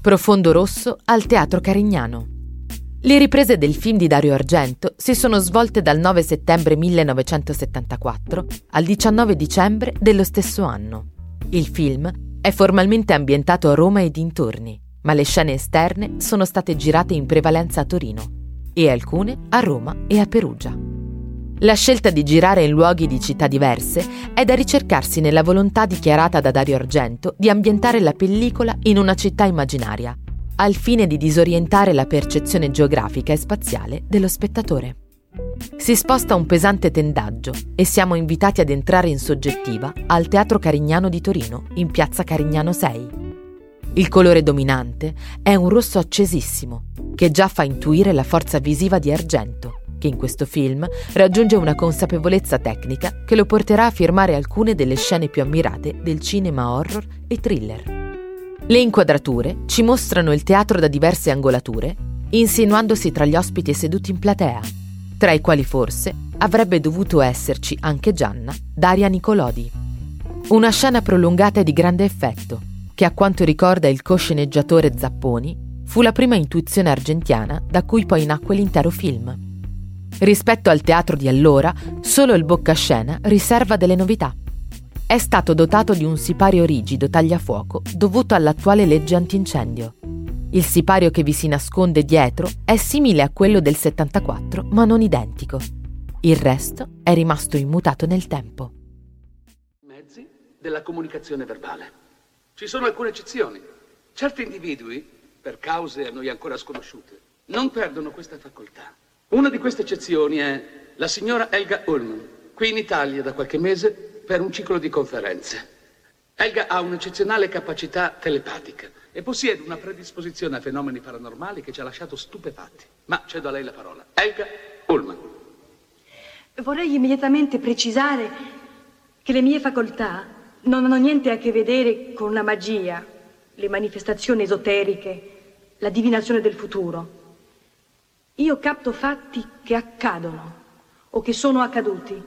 Profondo Rosso al Teatro Carignano. Le riprese del film di Dario Argento si sono svolte dal 9 settembre 1974 al 19 dicembre dello stesso anno. Il film è formalmente ambientato a Roma e dintorni, ma le scene esterne sono state girate in prevalenza a Torino e alcune a Roma e a Perugia. La scelta di girare in luoghi di città diverse è da ricercarsi nella volontà dichiarata da Dario Argento di ambientare la pellicola in una città immaginaria, al fine di disorientare la percezione geografica e spaziale dello spettatore. Si sposta un pesante tendaggio e siamo invitati ad entrare in soggettiva al Teatro Carignano di Torino, in piazza Carignano 6. Il colore dominante è un rosso accesissimo, che già fa intuire la forza visiva di Argento che in questo film raggiunge una consapevolezza tecnica che lo porterà a firmare alcune delle scene più ammirate del cinema horror e thriller. Le inquadrature ci mostrano il teatro da diverse angolature, insinuandosi tra gli ospiti seduti in platea, tra i quali forse avrebbe dovuto esserci anche Gianna, Daria Nicolodi. Una scena prolungata e di grande effetto, che a quanto ricorda il cosceneggiatore Zapponi, fu la prima intuizione argentiana da cui poi nacque l'intero film. Rispetto al teatro di allora, solo il boccascena riserva delle novità. È stato dotato di un sipario rigido tagliafuoco dovuto all'attuale legge antincendio. Il sipario che vi si nasconde dietro è simile a quello del 74, ma non identico. Il resto è rimasto immutato nel tempo. Mezzi della comunicazione verbale. Ci sono alcune eccezioni. Certi individui, per cause a noi ancora sconosciute, non perdono questa facoltà. Una di queste eccezioni è la signora Elga Ullman, qui in Italia da qualche mese per un ciclo di conferenze. Elga ha un'eccezionale capacità telepatica e possiede una predisposizione a fenomeni paranormali che ci ha lasciato stupefatti. Ma cedo a lei la parola. Elga Ullman. Vorrei immediatamente precisare che le mie facoltà non hanno niente a che vedere con la magia, le manifestazioni esoteriche, la divinazione del futuro. Io capto fatti che accadono o che sono accaduti